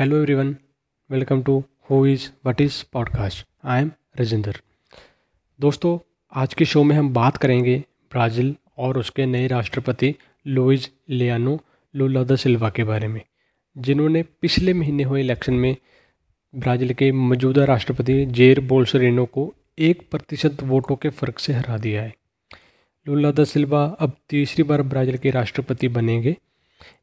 Hello everyone welcome to who is what is podcast I am Rajinder दोस्तों, आज के show में हम बात करेंगे ब्राज़ील और उसके नए राष्ट्रपति लुइज लियानो लूला द सिल्वा के बारे में, जिन्होंने पिछले महीने हुए इलेक्शन में ब्राज़ील के मौजूदा राष्ट्रपति जेर बोल्सरिनो को एक प्रतिशत वोटों के फ़र्क से हरा दिया है। लूला द सिल्वा अब तीसरी बार ब्राज़ील के राष्ट्रपति बनेंगे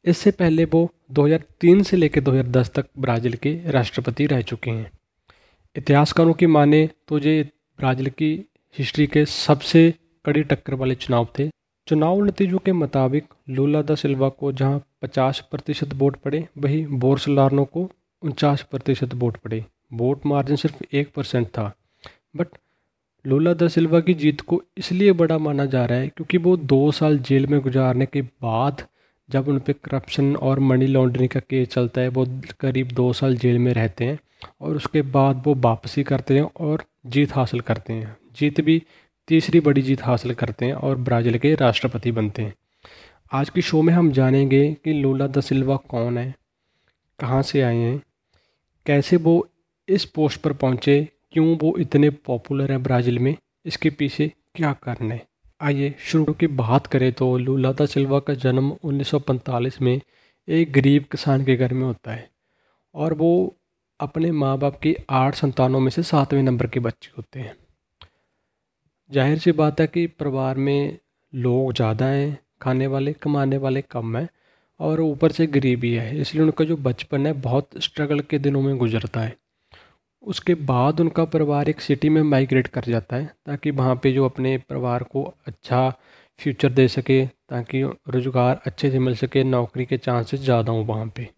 इससे पहले वो 2003 से लेकर 2010 तक ब्राज़ील के राष्ट्रपति रह चुके हैं। इतिहासकारों की माने तो ये ब्राज़ील की हिस्ट्री के सबसे कड़ी टक्कर वाले चुनाव थे। चुनाव नतीजों के मुताबिक लूला द सिल्वा को जहाँ 50 प्रतिशत वोट पड़े, वहीं बोर्सलानो को उनचास प्रतिशत वोट पड़े। वोट मार्जिन सिर्फ़ एक परसेंट था। बट लूला द सिल्वा की जीत को इसलिए बड़ा माना जा रहा है क्योंकि वो दो साल जेल में गुजारने के बाद जब उन पर करप्शन और मनी लॉन्ड्रिंग का केस चलता है, वो करीब दो साल जेल में रहते हैं और उसके बाद वो वापसी करते हैं और जीत हासिल करते हैं। जीत भी तीसरी बड़ी जीत हासिल करते हैं और ब्राज़ील के राष्ट्रपति बनते हैं। आज की शो में हम जानेंगे कि लूला द सिल्वा कौन है, कहाँ से आए हैं, कैसे वो इस पोस्ट पर पहुँचे, क्यों वो इतने पॉपुलर हैं ब्राज़ील में, इसके पीछे क्या कारण है। आइए शुरू की बात करें तो लूला दा सिल्वा का जन्म 1945 में एक गरीब किसान के घर में होता है और वो अपने माँ बाप की आठ संतानों में से सातवें नंबर के बच्चे होते हैं। ज़ाहिर सी बात है कि परिवार में लोग ज़्यादा हैं, खाने वाले, कमाने वाले कम हैं और ऊपर से गरीबी है, इसलिए उनका जो बचपन है बहुत स्ट्रगल के दिनों में गुजरता है। उसके बाद उनका परिवार एक सिटी में माइग्रेट कर जाता है, ताकि वहाँ पे जो अपने परिवार को अच्छा फ्यूचर दे सके, ताकि रोज़गार अच्छे से मिल सके, नौकरी के चांसेस ज़्यादा हों वहाँ पे।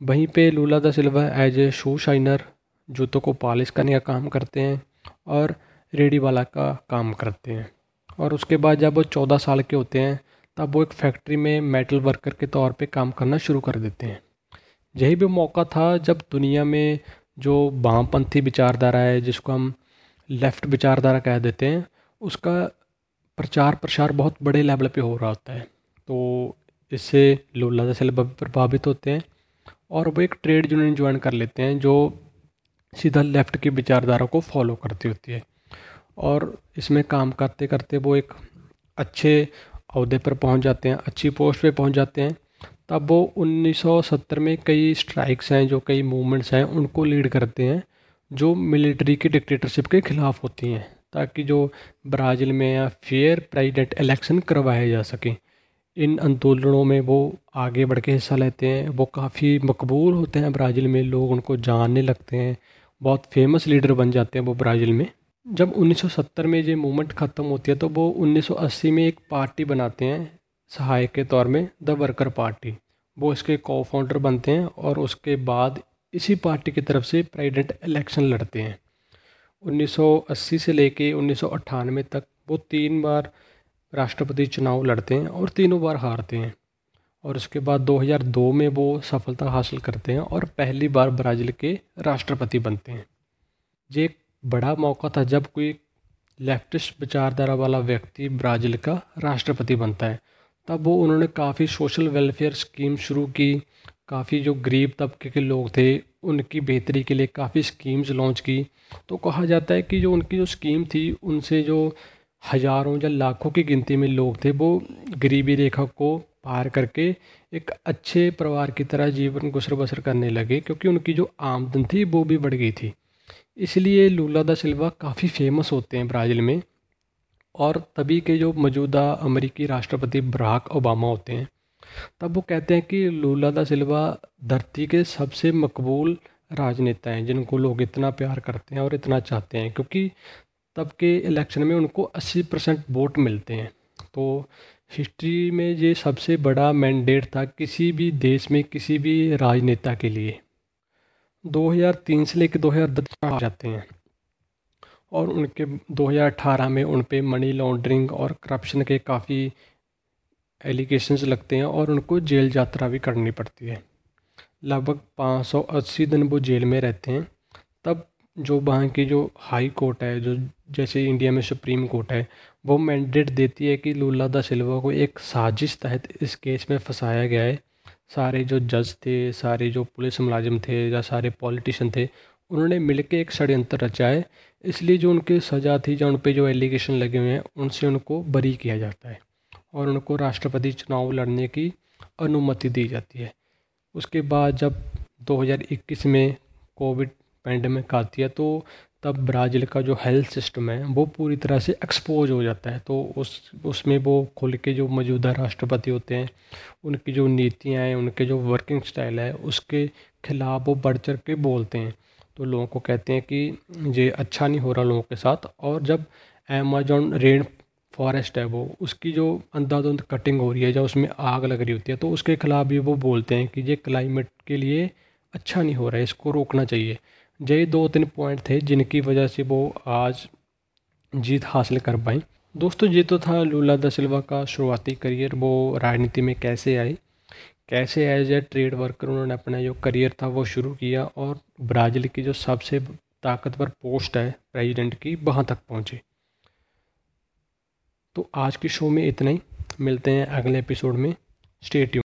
वहीं पे Lula da Silva as a shoe shiner जूतों को पॉलिश करने का काम करते हैं और रेडी वाला का काम करते हैं। और उसके बाद जब वो चौदह साल के होते हैं, तब वो एक फैक्ट्री में मेटल वर्कर के तौर पे काम करना शुरू कर देते हैं। यही भी मौका था जब दुनिया में जो वामपंथी विचारधारा है, जिसको हम लेफ़्ट विचारधारा कह देते हैं, उसका प्रचार प्रसार बहुत बड़े लेवल पे हो रहा होता है। तो इससे लोला जैसे प्रभावित होते हैं और वो एक ट्रेड यूनियन ज्वाइन कर लेते हैं, जो सीधा लेफ़्ट की विचारधारा को फॉलो करती होती है। और इसमें काम करते करते वो एक अच्छे अहदे पर पहुँच जाते हैं, अच्छी पोस्ट पे पहुँच जाते हैं तब वो 1970 में कई स्ट्राइक्स हैं, जो कई मूवमेंट्स हैं, उनको लीड करते हैं, जो मिलिट्री की डिक्टेटरशिप के ख़िलाफ़ होती हैं, ताकि जो ब्राज़ील में या फेयर प्रेसिडेंट इलेक्शन करवाए जा सकें। इन आंदोलनों में वो आगे बढ़ के हिस्सा लेते हैं, वो काफ़ी मकबूल होते हैं ब्राज़ील में, लोग उनको जानने लगते हैं, बहुत फ़ेमस लीडर बन जाते हैं वो ब्राज़ील में। जब 1970 में ये मूवमेंट ख़त्म होती है तो वो 1980 में एक पार्टी बनाते हैं सहायक के तौर में द वर्कर पार्टी। वो इसके को फाउंडर बनते हैं और उसके बाद इसी पार्टी की तरफ़ से प्रेसिडेंट इलेक्शन लड़ते हैं। 1980 से लेके उन्नीस सौ अट्ठानवे तक वो तीन बार राष्ट्रपति चुनाव लड़ते हैं और तीनों बार हारते हैं। और उसके बाद 2002 में वो सफलता हासिल करते हैं और पहली बार ब्राज़ील के राष्ट्रपति बनते हैं। ये एक बड़ा मौका था जब कोई लेफ्टिस्ट विचारधारा वाला व्यक्ति ब्राज़ील का राष्ट्रपति बनता है। तब वो उन्होंने काफ़ी सोशल वेलफेयर स्कीम शुरू की। काफ़ी जो गरीब तबके के लोग थे, उनकी बेहतरी के लिए काफ़ी स्कीम्स लॉन्च की। तो कहा जाता है कि जो उनकी जो स्कीम थी, उनसे जो हज़ारों या लाखों की गिनती में लोग थे, वो गरीबी रेखा को पार करके एक अच्छे परिवार की तरह जीवन गुसर बसर करने लगे, क्योंकि उनकी जो आमदन थी, वो भी बढ़ गई थी। इसलिए लूला द सिल्वा काफ़ी फ़ेमस होते हैं ब्राज़ील में। और तभी के जो मौजूदा अमेरिकी राष्ट्रपति बराक ओबामा होते हैं, तब वो कहते हैं कि लूला दा सिल्वा धरती के सबसे मकबूल राजनेता हैं, जिनको लोग इतना प्यार करते हैं और इतना चाहते हैं, क्योंकि तब के इलेक्शन में उनको 80 परसेंट वोट मिलते हैं। तो हिस्ट्री में ये सबसे बड़ा मैंडेट था किसी भी देश में किसी भी राजनेता के लिए। 2003 से लेकर 2010 आ जाते हैं। और उनके 2018 में उन पर मनी लॉन्ड्रिंग और करप्शन के काफ़ी एलिगेशंस लगते हैं और उनको जेल यात्रा भी करनी पड़ती है। लगभग 580 दिन वो जेल में रहते हैं। तब जो वहाँ की जो हाई कोर्ट है, जो जैसे इंडिया में सुप्रीम कोर्ट है, वो मैंडेट देती है कि लूला दा सिल्वा को एक साजिश तहत इस केस में फंसाया गया है। सारे जो जज थे, सारे जो पुलिस मुलाजिम थे या सारे पॉलिटिशियन थे उन्होंने मिलकर एक षड्यंत्र रचा है इसलिए जो उनकी सज़ा थी या उन पर जो एलिगेशन लगे हुए हैं, उनसे उनको बरी किया जाता है और उनको राष्ट्रपति चुनाव लड़ने की अनुमति दी जाती है। उसके बाद जब 2021 में कोविड पैंडमिक आती है तो तब ब्राज़ील का जो हेल्थ सिस्टम है, वो पूरी तरह से एक्सपोज हो जाता है। तो उस, उसमें वो खुल के जो मौजूदा राष्ट्रपति होते हैं, उनकी जो नीतियाँ हैं, उनके जो वर्किंग स्टाइल है, उसके खिलाफ वो बढ़ चढ़ के बोलते हैं। तो लोगों को कहते हैं कि ये अच्छा नहीं हो रहा लोगों के साथ। और जब अमेजोन रेन फॉरेस्ट है वो, उसकी जो अंधाधुंध कटिंग हो रही है, जब उसमें आग लग रही होती है तो उसके खिलाफ भी वो बोलते हैं कि ये क्लाइमेट के लिए अच्छा नहीं हो रहा है, इसको रोकना चाहिए। यही दो तीन पॉइंट थे जिनकी वजह से वो आज जीत हासिल कर पाई। दोस्तों, ये तो था लूला द सिल्वा का शुरुआती करियर, वो राजनीति में कैसे आए कैसे एज ए ट्रेड वर्कर उन्होंने अपना जो करियर था वो शुरू किया और ब्राज़ील की जो सबसे ताकतवर पोस्ट है प्रेसिडेंट की, वहाँ तक पहुँचे। तो आज के शो में इतना ही। मिलते हैं अगले एपिसोड में। स्टेट